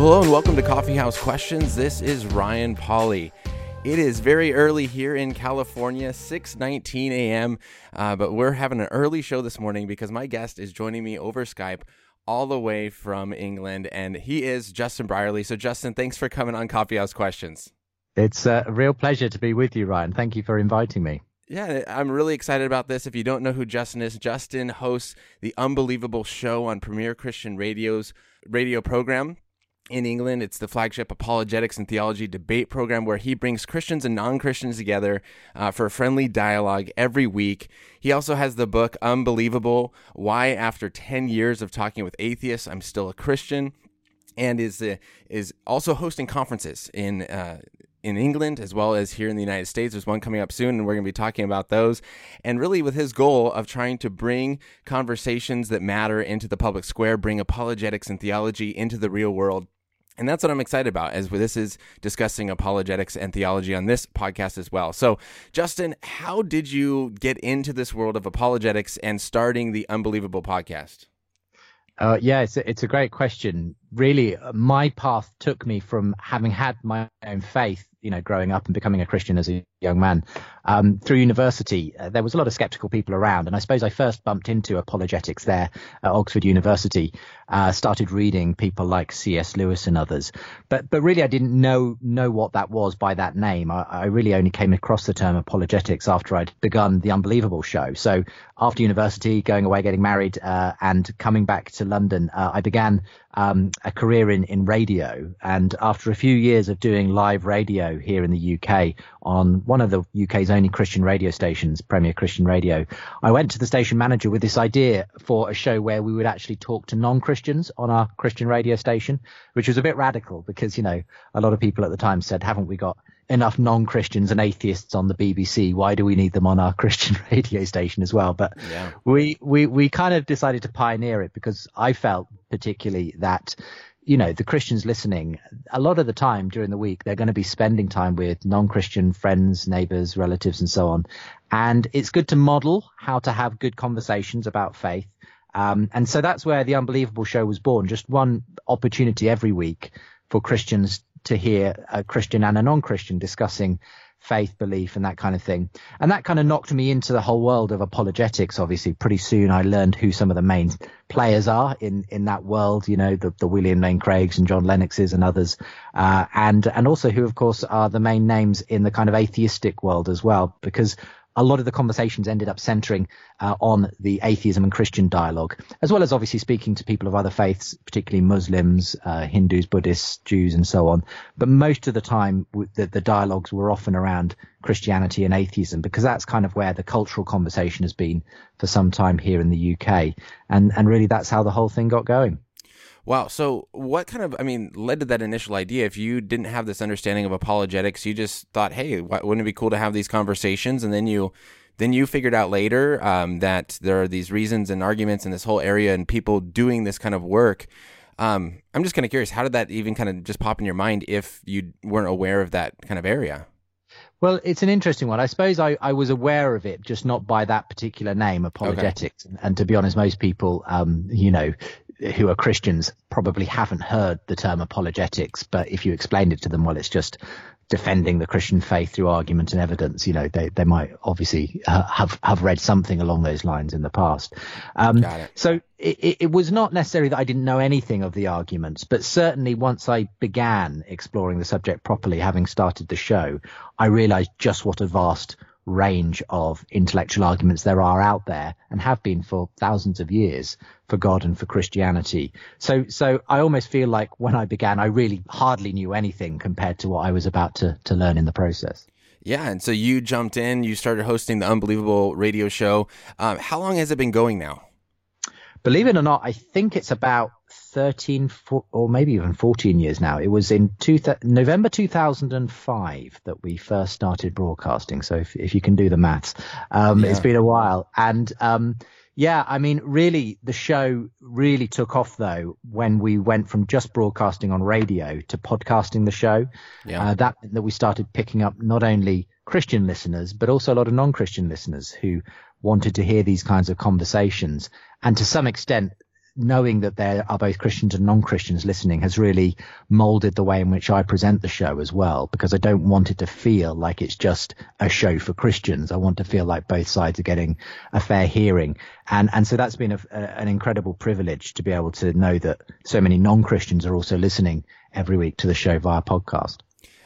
Well, hello and welcome to Coffee House Questions. This is Ryan Pauly. It is very early here in California, 6:19 a.m. Uh, but we're having an early show this morning because my guest is joining me over Skype, all the way from England, and he is Justin Brierley. So, Justin, thanks for coming on Coffee House Questions. It's a real pleasure to be with you, Ryan. Thank you for inviting me. Yeah, I'm really excited about this. If you don't know who Justin is, Justin hosts the Unbelievable Show on Premier Christian Radio's radio program in England. It's the flagship apologetics and theology debate program where he brings Christians and non Christians together uh, for a friendly dialogue every week. He also has the book Unbelievable Why, After 10 Years of Talking with Atheists, I'm Still a Christian. And is uh, is also hosting conferences in uh, in England as well as here in the United States. There's one coming up soon, and we're going to be talking about those. And really, with his goal of trying to bring conversations that matter into the public square, bring apologetics and theology into the real world. And that's what I'm excited about as this is discussing apologetics and theology on this podcast as well. So, Justin, how did you get into this world of apologetics and starting the Unbelievable podcast? Uh, yeah, it's a, it's a great question. Really, my path took me from having had my own faith you know, growing up and becoming a Christian as a young man, um, through university, uh, there was a lot of skeptical people around. And I suppose I first bumped into apologetics there at Oxford University, uh, started reading people like C.S. Lewis and others. But, but really, I didn't know, know what that was by that name. I, I really only came across the term apologetics after I'd begun the Unbelievable show. So after university, going away, getting married, uh, and coming back to London, uh, I began um, a career in, in radio. And after a few years of doing live radio here in the UK on one of the UK's only Christian radio stations, Premier Christian Radio, I went to the station manager with this idea for a show where we would actually talk to non-Christians on our Christian radio station, which was a bit radical because, you know, a lot of people at the time said, haven't we got enough non-Christians and atheists on the BBC. Why do we need them on our Christian radio station as well? But yeah. we, we, we kind of decided to pioneer it because I felt particularly that, you know, the Christians listening a lot of the time during the week, they're going to be spending time with non-Christian friends, neighbors, relatives, and so on. And it's good to model how to have good conversations about faith. Um, and so that's where the Unbelievable Show was born. Just one opportunity every week for Christians to hear a Christian and a non-Christian discussing faith, belief, and that kind of thing. And that kind of knocked me into the whole world of apologetics. Obviously, pretty soon I learned who some of the main players are in, in that world. You know, the, the William Lane Craigs and John Lennoxes and others, uh, and and also who, of course, are the main names in the kind of atheistic world as well, because a lot of the conversations ended up centering uh, on the atheism and Christian dialogue, as well as obviously speaking to people of other faiths, particularly Muslims, uh, Hindus, Buddhists, Jews, and so on. But most of the time, the, the dialogues were often around Christianity and atheism, because that's kind of where the cultural conversation has been for some time here in the UK. And, and really, that's how the whole thing got going. Wow. So, what kind of, I mean, led to that initial idea? If you didn't have this understanding of apologetics, you just thought, hey, wouldn't it be cool to have these conversations? And then you, then you figured out later um, that there are these reasons and arguments in this whole area and people doing this kind of work. Um, I'm just kind of curious, how did that even kind of just pop in your mind if you weren't aware of that kind of area? Well, it's an interesting one. I suppose I, I was aware of it, just not by that particular name, apologetics. Okay. And, and, to be honest, most people, um, you know, who are Christians probably haven't heard the term apologetics, but if you explained it to them, well, it's just defending the Christian faith through argument and evidence. You know, they, they might obviously uh, have, have read something along those lines in the past. Um, it. so it, it was not necessarily that I didn't know anything of the arguments, but certainly once I began exploring the subject properly, having started the show, I realized just what a vast range of intellectual arguments there are out there and have been for thousands of years for God and for Christianity. So, so I almost feel like when I began, I really hardly knew anything compared to what I was about to, to learn in the process. Yeah, and so you jumped in, you started hosting the Unbelievable radio show. Um, how long has it been going now? Believe it or not, I think it's about 13 or maybe even 14 years now. It was in two th- November 2005 that we first started broadcasting. So if, if you can do the maths, um, yeah. it's been a while. And um, yeah, I mean, really, the show really took off though when we went from just broadcasting on radio to podcasting the show. Yeah. Uh, that that we started picking up not only Christian listeners but also a lot of non-Christian listeners who wanted to hear these kinds of conversations. And to some extent, knowing that there are both Christians and non-Christians listening has really molded the way in which I present the show as well, because I don't want it to feel like it's just a show for Christians. I want to feel like both sides are getting a fair hearing. And, and so that's been a, a, an incredible privilege to be able to know that so many non-Christians are also listening every week to the show via podcast.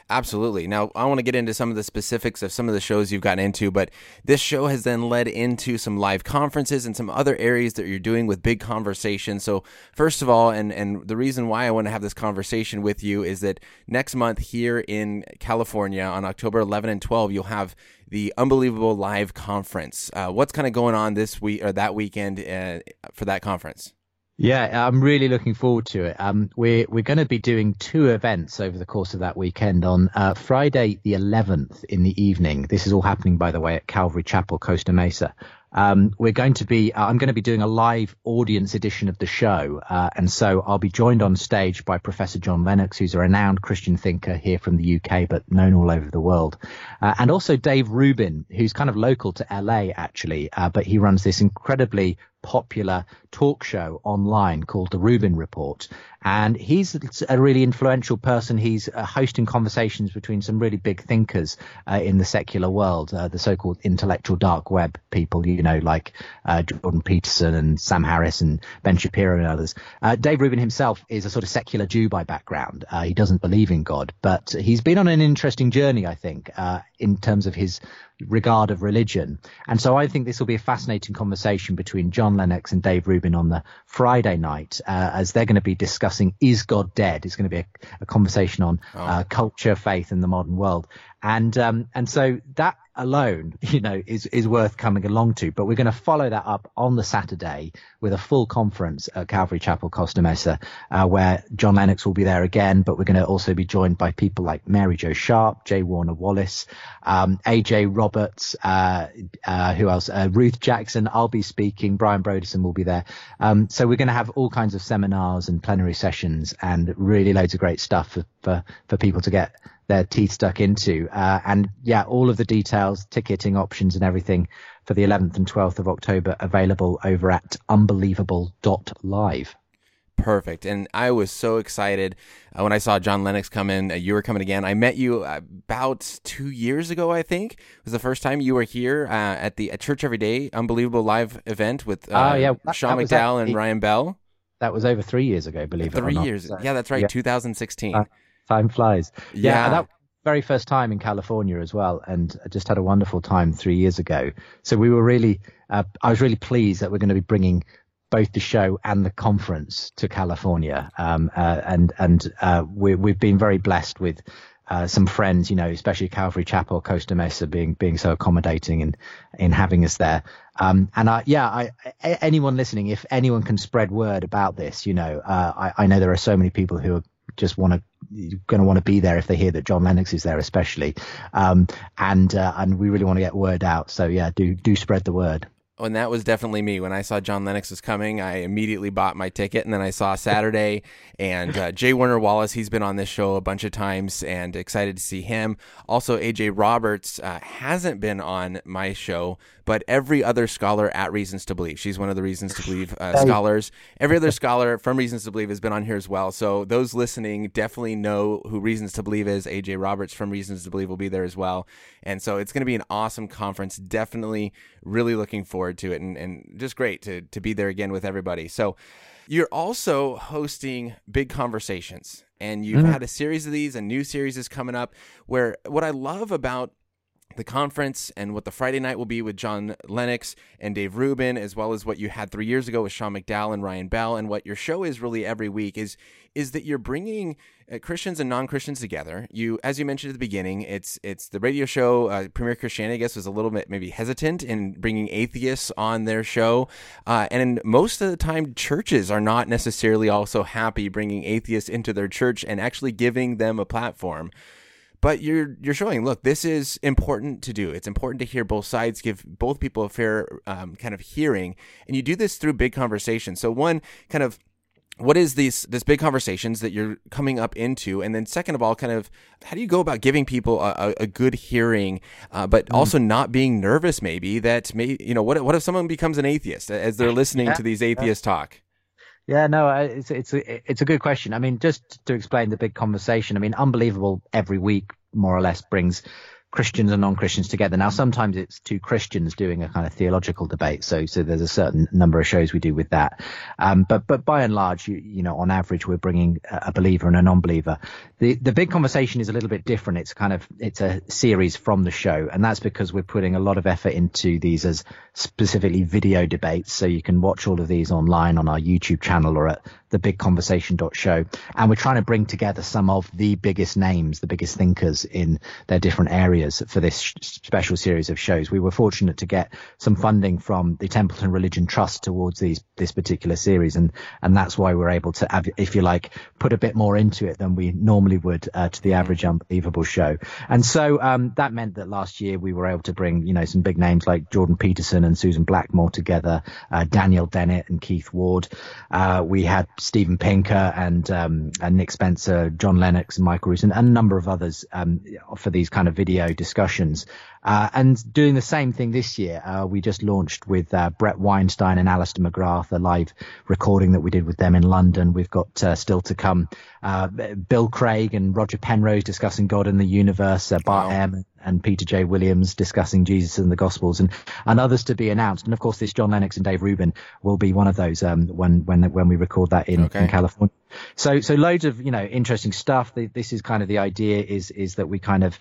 Absolutely. Now, I want to get into some of the specifics of some of the shows you've gotten into, but this show has then led into some live conferences and some other areas that you're doing with big conversations. So, first of all, and, and the reason why I want to have this conversation with you is that next month here in California on October 11 and 12, you'll have the Unbelievable Live Conference. Uh, what's kind of going on this week or that weekend uh, for that conference? Yeah, I'm really looking forward to it. Um, we're we're going to be doing two events over the course of that weekend. On uh, Friday the 11th in the evening, this is all happening by the way at Calvary Chapel, Costa Mesa. Um, we're going to be, uh, I'm going to be doing a live audience edition of the show. Uh, and so I'll be joined on stage by Professor John Lennox, who's a renowned Christian thinker here from the UK, but known all over the world. Uh, and also Dave Rubin, who's kind of local to LA, actually, uh, but he runs this incredibly popular talk show online called The Rubin Report. And he's a really influential person. He's uh, hosting conversations between some really big thinkers uh, in the secular world, uh, the so-called intellectual dark web people, you know, like uh, Jordan Peterson and Sam Harris and Ben Shapiro and others. Uh, Dave Rubin himself is a sort of secular Jew by background. Uh, he doesn't believe in God, but he's been on an interesting journey, I think, in terms of his regard of religion. And so I think this will be a fascinating conversation between John Lennox and Dave Rubin on the Friday night, uh, as they're going to be discussing Is God Dead? It's going to be a, a conversation on oh. uh, culture, faith, and the modern world. And um, and so that alone, you know, is is worth coming along to. But we're going to follow that up on the Saturday with a full conference at Calvary Chapel, Costa Mesa, uh, where John Lennox will be there again. But we're going to also be joined by people like Mary Jo Sharp, J. Warner Wallace, um, AJ Roberts, uh, uh, who else? Uh, Ruth Jackson. I'll be speaking. Brian Brodersen will be there. Um, so we're going to have all kinds of seminars and plenary sessions and really loads of great stuff for for, for people to get their teeth stuck into. Uh, and yeah, all of the details, ticketing options and everything for the 11th and 12th of October available over at unbelievable.live. Perfect. And I was so excited uh, when I saw John Lennox come in. Uh, you were coming again. I met you about two years ago, I think. It was the first time you were here uh, at the at Church Every Day Unbelievable Live event with uh, oh, yeah. that, Sean that McDowell and Ryan Bell. That was over three years ago, believe three it or not. Three years. Yeah, that's right. Yeah. 2016 time flies. Yeah, yeah that very first time in California as well, and I just had a wonderful time three years ago. So we were really, uh, I was really pleased that we're going to be bringing both the show and the conference to California, um, uh, and and uh, we, we've been very blessed with. Uh, some friends, you know, especially Calvary Chapel, Costa Mesa, being being so accommodating and in having us there. Um, and I, yeah, I, anyone listening, if anyone can spread word about this, you know, uh, I, I know there are so many people who are just want to going to want to be there if they hear that John Lennox is there, especially. Um, and uh, and we really want to get word out. So yeah, do do spread the word. Oh, and that was definitely me. When I saw John Lennox was coming, I immediately bought my ticket, and then I saw Saturday and uh, J. Warner Wallace. He's been on this show a bunch of times, and excited to see him. Also, AJ Roberts uh, hasn't been on my show, but every other scholar at Reasons to Believe. She's one of the Reasons to Believe uh, scholars. Every other scholar from Reasons to Believe has been on here as well. So those listening definitely know who Reasons to Believe is. AJ Roberts from Reasons to Believe will be there as well. And so it's going to be an awesome conference. Definitely really looking forward to it and, and just great to, to be there again with everybody. So you're also hosting big conversations and you've mm-hmm. had a series of these, a new series is coming up where what I love about the conference and what the Friday night will be with John Lennox and Dave Rubin, as well as what you had three years ago with Sean McDowell and Ryan Bell, and what your show is really every week is is that you're bringing uh, Christians and non Christians together. You, as you mentioned at the beginning, it's it's the radio show. Uh, Premier Christianity, I guess, was a little bit maybe hesitant in bringing atheists on their show, uh, and most of the time, churches are not necessarily also happy bringing atheists into their church and actually giving them a platform but you're you're showing look this is important to do it's important to hear both sides give both people a fair um, kind of hearing and you do this through big conversations so one kind of what is these this big conversations that you're coming up into and then second of all kind of how do you go about giving people a, a good hearing uh, but mm. also not being nervous maybe that may you know what what if someone becomes an atheist as they're listening yeah, to these atheists yeah. talk Yeah, no, it's it's a, it's a good question. I mean, just to explain the big conversation. I mean, unbelievable every week more or less brings Christians and non-Christians together. Now, sometimes it's two Christians doing a kind of theological debate. So, so there's a certain number of shows we do with that. Um, but, but by and large, you, you know, on average, we're bringing a believer and a non-believer. The, the big conversation is a little bit different. It's kind of, it's a series from the show. And that's because we're putting a lot of effort into these as specifically video debates. So you can watch all of these online on our YouTube channel or at thebigconversation.show. And we're trying to bring together some of the biggest names, the biggest thinkers in their different areas areas for this sh- special series of shows. We were fortunate to get some funding from the Templeton Religion Trust towards these this particular series, and and that's why we're able to, if you like, put a bit more into it than we normally would uh, to the average unbelievable show. And so um, that meant that last year we were able to bring you know some big names like Jordan Peterson and Susan Blackmore together, uh, Daniel Dennett and Keith Ward. Uh, we had Steven Pinker and um, and Nick Spencer, John Lennox, and Michael Ruse, and a number of others um, for these kind of video discussions. Uh, and doing the same thing this year, uh, we just launched with uh, Bret Weinstein and Alister McGrath, a live recording that we did with them in London. We've got uh, still to come uh, Bill Craig and Roger Penrose discussing God and the universe, uh, Bart wow. M and Peter J. Williams discussing Jesus and the Gospels, and, and others to be announced. And of course, this John Lennox and Dave Rubin will be one of those um, when when when we record that in, okay. in California. So so loads of you know interesting stuff. This is kind of the idea is is that we kind of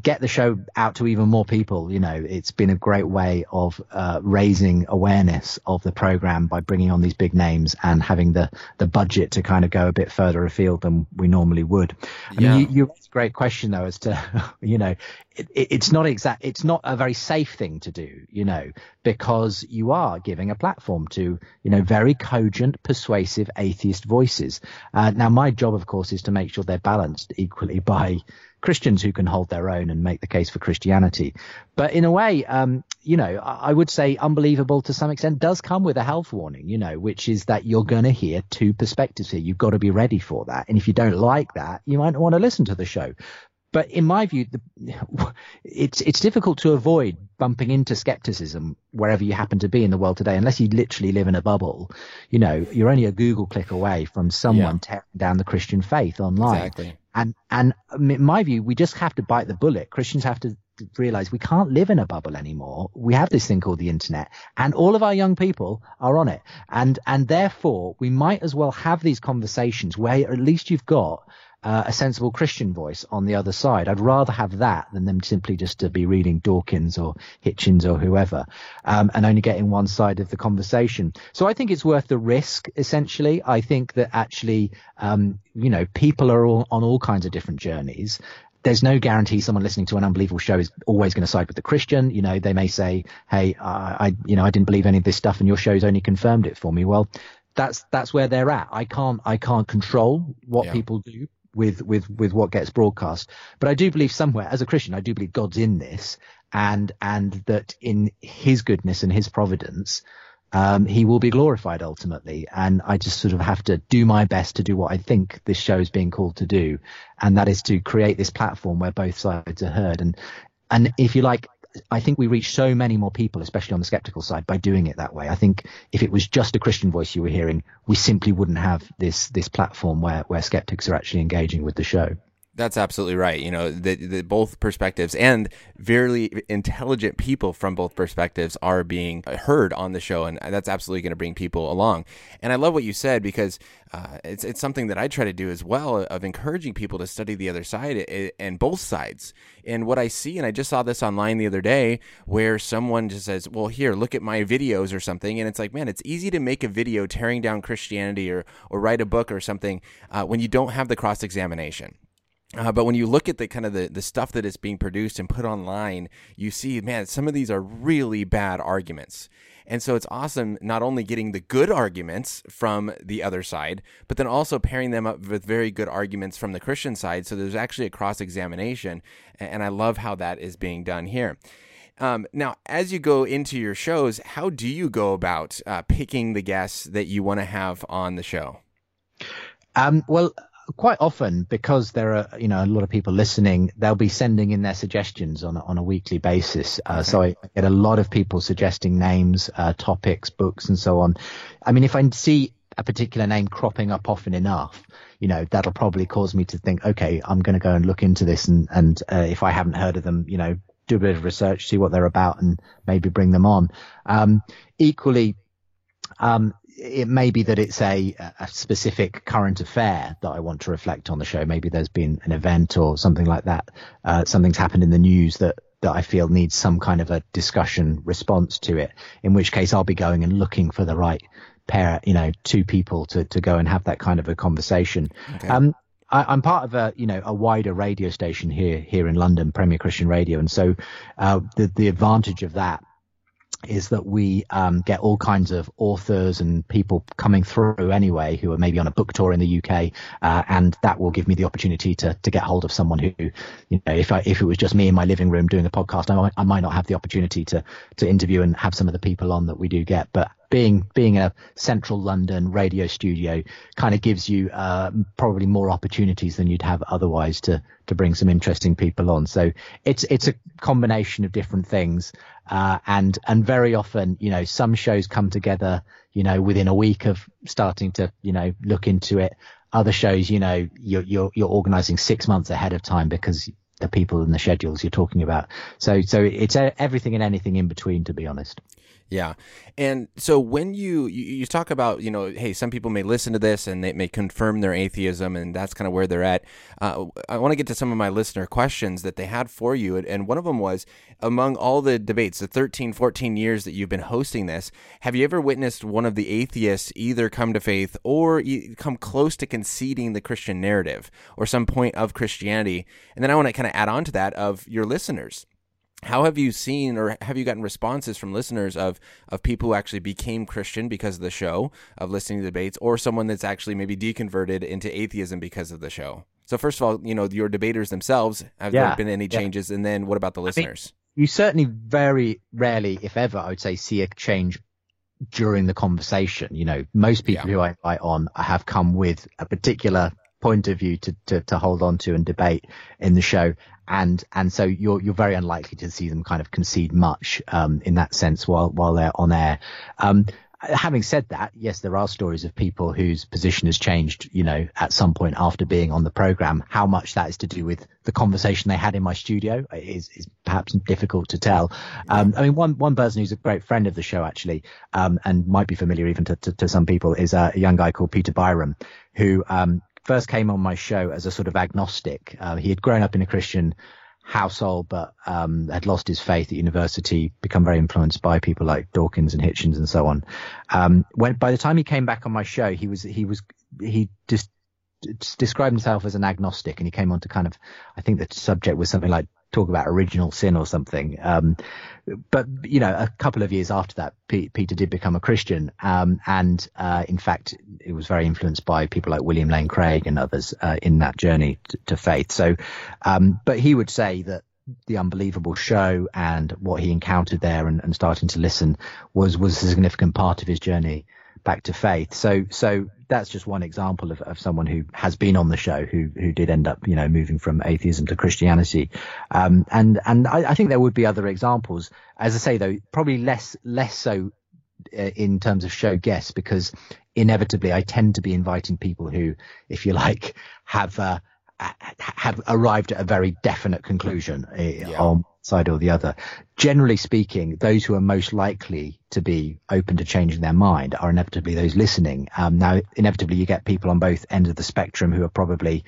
get the show out to even more people. You know, it's been a great way of uh, raising awareness of the program by bringing on these big names and having the the budget to kind of go a bit further afield than we normally would. I yeah. mean, you, you raised a great question though as to, you know, it, it's not exact, it's not a very safe thing to do, you know, because you are giving a platform to, you know, very cogent, persuasive atheist voices. Uh, now, my job, of course, is to make sure they're balanced equally by Christians who can hold their own and make the case for Christianity. But in a way, um, you know, I would say unbelievable to some extent does come with a health warning, you know, which is that you're going to hear two perspectives here. You've got to be ready for that. And if you don't like that, you might want to listen to the show. But in my view, the, it's it's difficult to avoid bumping into skepticism wherever you happen to be in the world today, unless you literally live in a bubble. You know, you're only a Google click away from someone yeah. tearing down the Christian faith online. Exactly. And and in my view, we just have to bite the bullet. Christians have to realize we can't live in a bubble anymore. We have this thing called the internet and all of our young people are on it. And, and therefore we might as well have these conversations where at least you've got uh, a sensible Christian voice on the other side. I'd rather have that than them simply just to be reading Dawkins or Hitchens or whoever, um, and only getting one side of the conversation. So I think it's worth the risk. Essentially, I think that actually, um, you know, people are all on all kinds of different journeys. There's no guarantee someone listening to an unbelievable show is always going to side with the Christian. You know, they may say, "Hey, uh, I, you know, I didn't believe any of this stuff, and your show's only confirmed it for me." Well, that's that's where they're at. I can't I can't control what yeah. people do with with with what gets broadcast. But I do believe somewhere, as a Christian, I do believe God's in this, and and that in His goodness and His providence, um, He will be glorified ultimately. And I just sort of have to do my best to do what I think this show is being called to do, and that is to create this platform where both sides are heard. And and if you like, I think we reach so many more people, especially on the skeptical side, by doing it that way. I think if it was just a Christian voice you were hearing, we simply wouldn't have this this platform where where skeptics are actually engaging with the show. That's absolutely right. You know, the, the both perspectives and very intelligent people from both perspectives are being heard on the show, and that's absolutely going to bring people along. And I love what you said because uh, it's it's something that I try to do as well of encouraging people to study the other side and both sides. And what I see, and I just saw this online the other day, where someone just says, "Well, here, look at my videos or something," and it's like, man, it's easy to make a video tearing down Christianity or or write a book or something uh, when you don't have the cross examination. Uh, but when you look at the kind of the, the stuff that is being produced and put online, you see, man, some of these are really bad arguments. And so it's awesome not only getting the good arguments from the other side, but then also pairing them up with very good arguments from the Christian side. So there's actually a cross examination. And I love how that is being done here. Um, now, as you go into your shows, how do you go about uh, picking the guests that you want to have on the show? Um, well, quite often because there are you know a lot of people listening they'll be sending in their suggestions on a, on a weekly basis uh, okay. so I get a lot of people suggesting names uh, topics books and so on i mean if i see a particular name cropping up often enough, you know, that'll probably cause me to think, okay, I'm going to go and look into this. And, and, uh, if I haven't heard of them, you know, do a bit of research, see what they're about and maybe bring them on. Um, equally, um, it may be that it's a, a specific current affair that I want to reflect on the show. Maybe there's been an event or something like that. Uh, something's happened in the news that that I feel needs some kind of a discussion response to it. In which case, I'll be going and looking for the right pair, you know, two people to to go and have that kind of a conversation. Okay. Um, I, am part of a you know a wider radio station here here in London, Premier Christian Radio, and so uh, the the advantage of that is that we um, get all kinds of authors and people coming through anyway who are maybe on a book tour in the UK, uh, and that will give me the opportunity to to get hold of someone who, you know, if I, if it was just me in my living room doing a podcast, I might, I might not have the opportunity to to interview and have some of the people on that we do get, but being being a central London radio studio kind of gives you uh, probably more opportunities than you'd have otherwise to to bring some interesting people on. So it's it's a combination of different things, uh, and and very often you know some shows come together you know within a week of starting to you know look into it. Other shows you know you're you're, you're organising six months ahead of time because the people and the schedules you're talking about. So so it's everything and anything in between, to be honest. Yeah. And so when you, you, you talk about, you know, hey, some people may listen to this and they may confirm their atheism and that's kind of where they're at. Uh, I want to get to some of my listener questions that they had for you. And one of them was among all the debates, the 13, 14 years that you've been hosting this, have you ever witnessed one of the atheists either come to faith or come close to conceding the Christian narrative or some point of Christianity? And then I want to kind of add on to that of your listeners how have you seen or have you gotten responses from listeners of of people who actually became Christian because of the show, of listening to debates, or someone that's actually maybe deconverted into atheism because of the show? So first of all, you know, your debaters themselves, have yeah, there been any changes? Yeah. And then what about the listeners? I mean, you certainly very rarely, if ever, I would say, see a change during the conversation. You know, most people yeah. who I invite on have come with a particular point of view to, to, to hold on to and debate in the show. And, and so you're, you're very unlikely to see them kind of concede much, um, in that sense while, while they're on air. Um, having said that, yes, there are stories of people whose position has changed, you know, at some point after being on the program. How much that is to do with the conversation they had in my studio is, is perhaps difficult to tell. Um, I mean, one, one person who's a great friend of the show actually, um, and might be familiar even to, to, to some people is a, a young guy called Peter Byrom who, um, first came on my show as a sort of agnostic. Uh, he had grown up in a Christian household, but um, had lost his faith at university, become very influenced by people like Dawkins and Hitchens and so on. Um, when by the time he came back on my show, he was he was he just described himself as an agnostic, and he came on to kind of I think the subject was something like talk about original sin or something. Um, but you know, a couple of years after that, P- Peter did become a Christian, um, and uh, in fact, it was very influenced by people like William Lane Craig and others uh, in that journey to, to faith. So, um, but he would say that the unbelievable show and what he encountered there and, and starting to listen was was a significant part of his journey back to faith. So so that's just one example of, of someone who has been on the show who who did end up you know moving from atheism to Christianity. Um, and and I, I, think there would be other examples. As I say though, probably less less so uh, in terms of show guests because inevitably I tend to be inviting people who, if you like, have uh, have arrived at a very definite conclusion uh, yeah. on side or the other. Generally speaking, those who are most likely to be open to changing their mind are inevitably those listening. Um, now, inevitably, you get people on both ends of the spectrum who are probably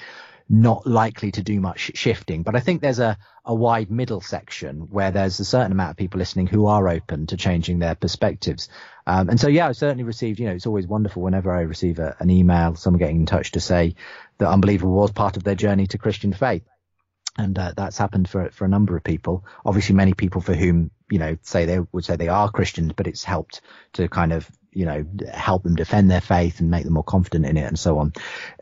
not likely to do much shifting. But I think there's a, a wide middle section where there's a certain amount of people listening who are open to changing their perspectives. Um, and so, yeah, I certainly received, you know, it's always wonderful whenever I receive a, an email, someone getting in touch to say that Unbelievable was part of their journey to Christian faith and uh, that's happened for for a number of people. Obviously, many people for whom you know say they would say they are Christians, but it's helped to kind of you know help them defend their faith and make them more confident in it, and so on.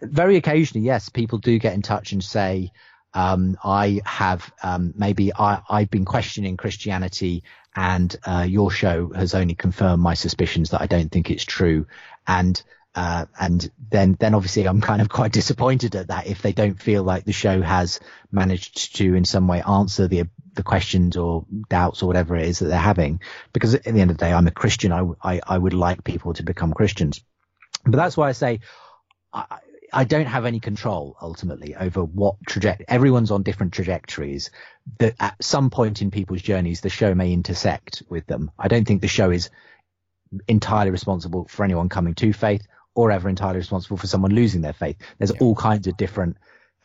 Very occasionally, yes, people do get in touch and say. Um, I have um, maybe I, I've been questioning Christianity, and uh, your show has only confirmed my suspicions that I don't think it's true. And uh, and then, then obviously I'm kind of quite disappointed at that if they don't feel like the show has managed to in some way answer the, the questions or doubts or whatever it is that they're having. Because at the end of the day, I'm a Christian. I, I, I would like people to become Christians. But that's why I say I, I don't have any control ultimately over what trajectory. Everyone's on different trajectories. That at some point in people's journeys, the show may intersect with them. I don't think the show is entirely responsible for anyone coming to faith or ever entirely responsible for someone losing their faith. There's yeah. all kinds of different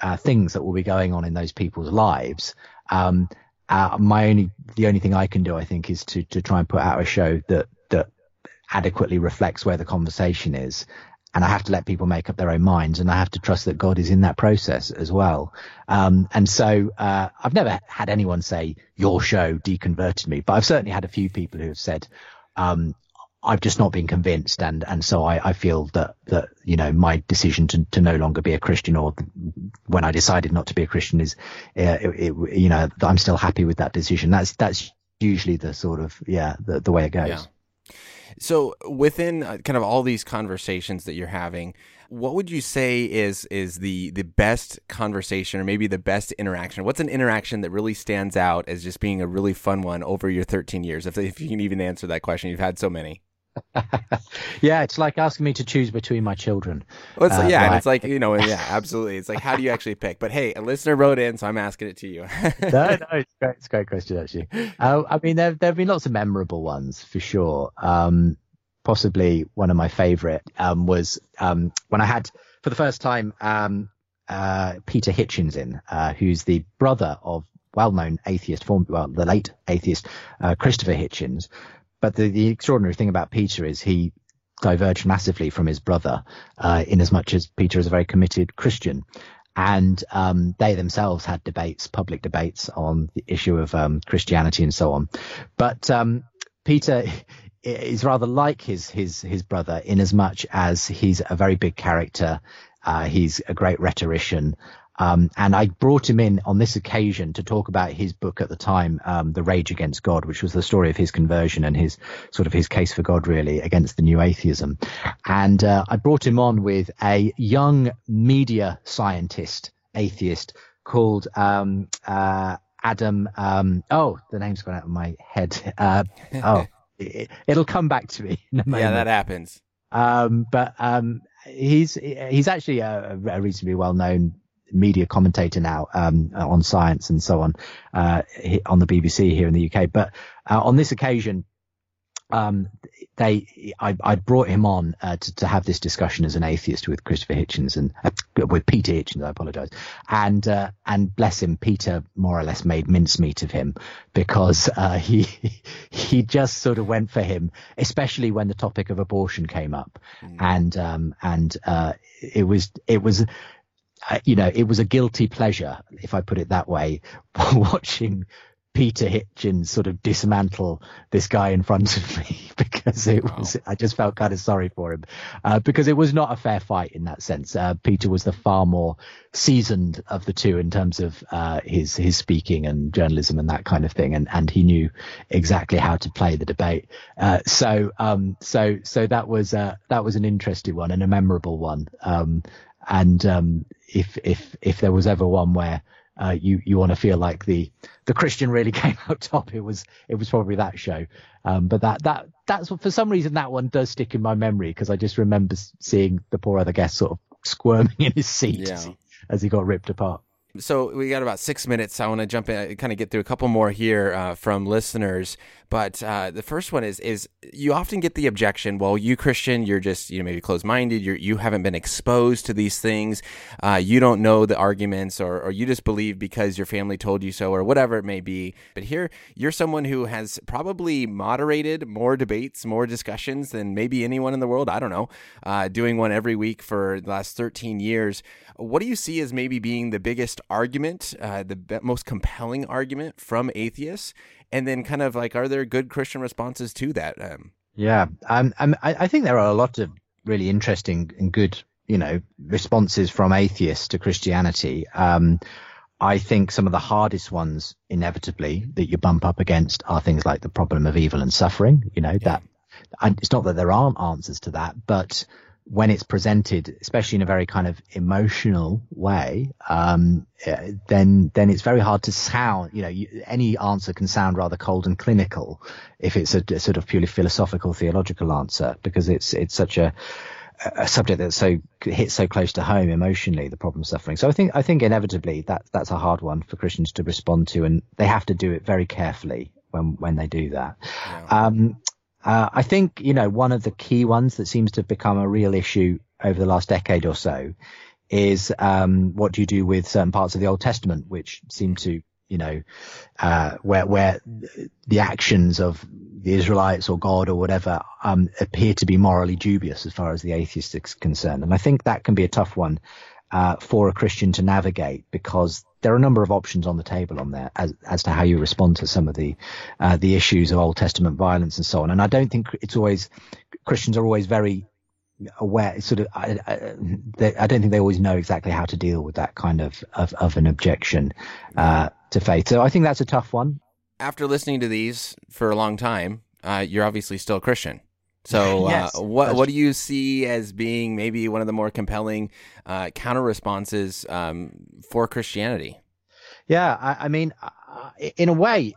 uh, things that will be going on in those people's lives. Um, uh, my only, the only thing I can do, I think, is to, to try and put out a show that, that adequately reflects where the conversation is. And I have to let people make up their own minds and I have to trust that God is in that process as well. Um, and so, uh, I've never had anyone say your show deconverted me, but I've certainly had a few people who have said, um, I've just not been convinced, and and so I, I feel that that you know my decision to, to no longer be a Christian, or when I decided not to be a Christian, is uh, it, it, you know I'm still happy with that decision. That's that's usually the sort of yeah the the way it goes. Yeah. So within uh, kind of all these conversations that you're having, what would you say is is the the best conversation or maybe the best interaction? What's an interaction that really stands out as just being a really fun one over your 13 years? If if you can even answer that question, you've had so many. yeah, it's like asking me to choose between my children. Well, it's, uh, yeah, and it's like you know, yeah, absolutely. It's like how do you actually pick? But hey, a listener wrote in, so I'm asking it to you. no, no, it's great. It's a great question actually. Uh, I mean, there there have been lots of memorable ones for sure. Um, possibly one of my favorite um, was um, when I had for the first time um, uh, Peter Hitchens in, uh, who's the brother of well-known atheist, form, well, the late atheist uh, Christopher Hitchens, but the, the extraordinary thing about Peter is he diverged massively from his brother, uh, in as much as Peter is a very committed Christian. And um, they themselves had debates, public debates on the issue of um, Christianity and so on. But um, Peter is rather like his his his brother in as much as he's a very big character. Uh, he's a great rhetorician. Um, and I brought him in on this occasion to talk about his book at the time, um, The Rage Against God, which was the story of his conversion and his sort of his case for God really against the new atheism. And, uh, I brought him on with a young media scientist, atheist called, um, uh, Adam, um, oh, the name's gone out of my head. Uh, oh, it, will come back to me. Yeah, that happens. Um, but, um, he's, he's actually a, a reasonably well known media commentator now um, on science and so on uh, on the BBC here in the UK. But uh, on this occasion, um, they I, I, brought him on uh, to, to, have this discussion as an atheist with Christopher Hitchens and uh, with Peter Hitchens. I apologise. And uh, and bless him, Peter more or less made mincemeat of him because uh, he he just sort of went for him, especially when the topic of abortion came up, mm. and um, and uh, it was it was you know, it was a guilty pleasure, if I put it that way, watching Peter Hitchens sort of dismantle this guy in front of me because it was, I just felt kind of sorry for him, uh, because it was not a fair fight in that sense. Uh, Peter was the far more seasoned of the two in terms of, uh, his, his speaking and journalism and that kind of thing. And, and he knew exactly how to play the debate. Uh, so, um, so, so that was, uh, that was an interesting one and a memorable one. Um, and um, if if if there was ever one where uh, you you want to feel like the the Christian really came out top, it was it was probably that show. Um, but that that that's for some reason that one does stick in my memory because I just remember seeing the poor other guest sort of squirming in his seat yeah. as, he, as he got ripped apart. So we got about six minutes. I want to jump in, and kind of get through a couple more here uh, from listeners. But uh, the first one is is you often get the objection, well, you Christian, you're just you know maybe closed minded. You you haven't been exposed to these things. Uh, you don't know the arguments, or or you just believe because your family told you so, or whatever it may be. But here you're someone who has probably moderated more debates, more discussions than maybe anyone in the world. I don't know, uh, doing one every week for the last 13 years. What do you see as maybe being the biggest argument, uh, the most compelling argument from atheists? And then kind of like, are there good Christian responses to that? Um, yeah, um, I, I think there are a lot of really interesting and good, you know, responses from atheists to Christianity. Um, I think some of the hardest ones, inevitably, that you bump up against are things like the problem of evil and suffering. You know, yeah. that, and it's not that there aren't answers to that, but when it's presented, especially in a very kind of emotional way, um, eh, then then it's very hard to sound. You know, you, any answer can sound rather cold and clinical if it's a, a, sort of purely philosophical, theological answer, because it's it's such a a subject that so hits so close to home emotionally, the problem suffering. So I think I think inevitably that that's a hard one for Christians to respond to, and they have to do it very carefully when when they do that. Yeah. Um, uh, I think you know one of the key ones that seems to have become a real issue over the last decade or so is um, what do you do with certain parts of the Old Testament, which seem to you know, uh, where where the actions of the Israelites or God or whatever um, appear to be morally dubious as far as the atheist is concerned. And I think that can be a tough one uh, for a Christian to navigate because there are a number of options on the table on there as, as to how you respond to some of the uh, the issues of Old Testament violence and so on. And I don't think it's always Christians are always very aware sort of I, I, they, I, don't think they always know exactly how to deal with that kind of of, of an objection uh, to faith. So i think that's a tough one. After listening to these for a long time uh, you're obviously still a christian so uh, what what do you see as being maybe one of the more compelling uh, counter responses um, for christianity? Yeah i, I mean uh, in a way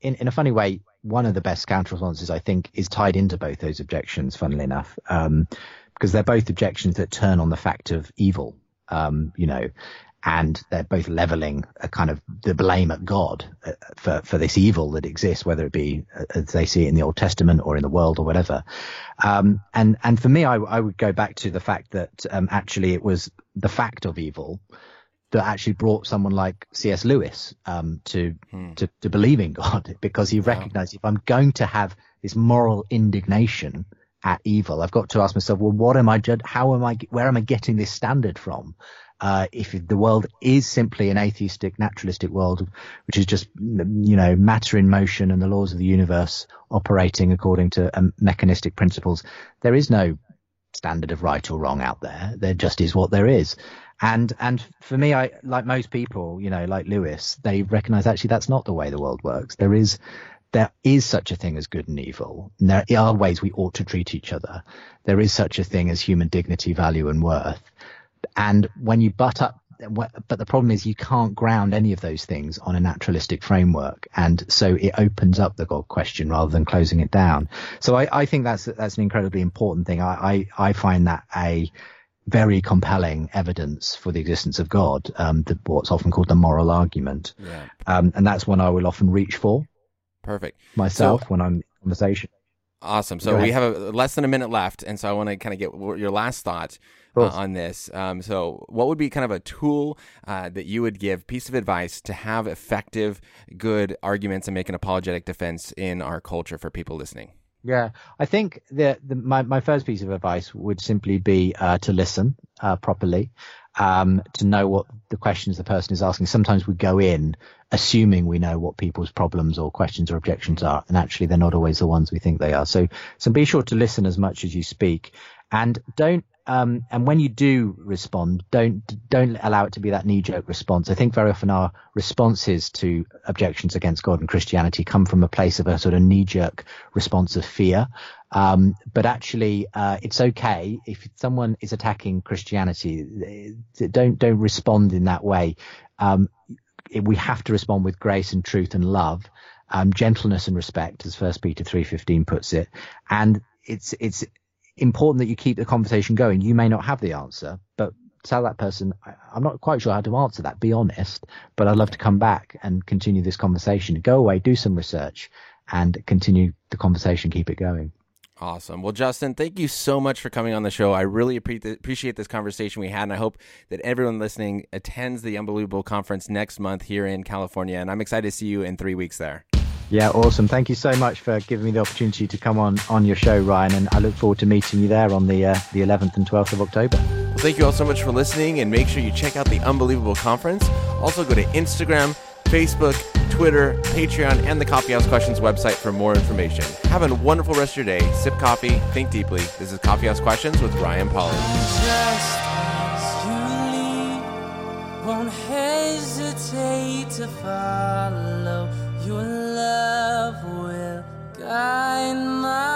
in, in a funny way one of the best counter responses, I think, is tied into both those objections, funnily enough, um, because they're both objections that turn on the fact of evil, um, you know, and they're both leveling a kind of the blame at God uh, for, for this evil that exists, whether it be uh, as they see it in the Old Testament or in the world or whatever. Um, and, and for me, I, I, would go back to the fact that, um, actually it was the fact of evil that actually brought someone like C.S. Lewis um, to, hmm. to to believe in God because he recognized if I'm going to have this moral indignation at evil, I've got to ask myself, well, what am I? How am I? Where am I getting this standard from? Uh, if the world is simply an atheistic, naturalistic world, which is just, you know, matter in motion and the laws of the universe operating according to um, mechanistic principles, there is no standard of right or wrong out there. There just is what there is. And and for me, I like most people, you know, like Lewis, they recognise actually that's not the way the world works. There is there is such a thing as good and evil. And there are ways we ought to treat each other. There is such a thing as human dignity, value, and worth. And when you butt up, but the problem is you can't ground any of those things on a naturalistic framework, and so it opens up the God question rather than closing it down. So I, I think that's that's an incredibly important thing. I, I, I find that a very compelling evidence for the existence of God, um, the, what's often called the moral argument. Yeah. Um, and that's one I will often reach for. Perfect. Myself so, when I'm in conversation. Awesome. So we have a, less than a minute left. And so I want to kind of get your last thought uh, on this. Um, so what would be kind of a tool uh, that you would give, piece of advice to have effective, good arguments and make an apologetic defense in our culture for people listening? Yeah, I think the, my my first piece of advice would simply be uh, to listen uh, properly, um, to know what the questions the person is asking. Sometimes we go in assuming we know what people's problems or questions or objections are, and actually they're not always the ones we think they are. So so be sure to listen as much as you speak, and don't um, and when you do respond, don't don't allow it to be that knee jerk response. I think very often our responses to objections against God and Christianity come from a place of a sort of knee jerk response of fear. Um, but actually, uh, it's okay if someone is attacking Christianity. Don't don't respond in that way. Um, we have to respond with grace and truth and love, um, gentleness and respect, as First Peter three fifteen puts it. And it's it's important that you keep the conversation going. You may not have the answer, but tell that person, I'm not quite sure how to answer that. Be honest, but I'd love to come back and continue this conversation. Go away, do some research, and continue the conversation. Keep it going. Awesome. Well, Justin, thank you so much for coming on the show. I really appreciate this conversation we had, and I hope that everyone listening attends the Unbelievable Conference next month here in California. And I'm excited to see you in three weeks there. Yeah, awesome. Thank you so much for giving me the opportunity to come on on your show, Ryan, and I look forward to meeting you there on the uh, the 11th and 12th of October. Well, thank you all so much for listening, and make sure you check out the Unbelievable Conference. Also, go to Instagram, Facebook, Twitter, Patreon, and the Coffeehouse Questions website for more information. Have a wonderful rest of your day. Sip coffee, think deeply. This is Coffeehouse Questions with Ryan Pauly. Love will guide my.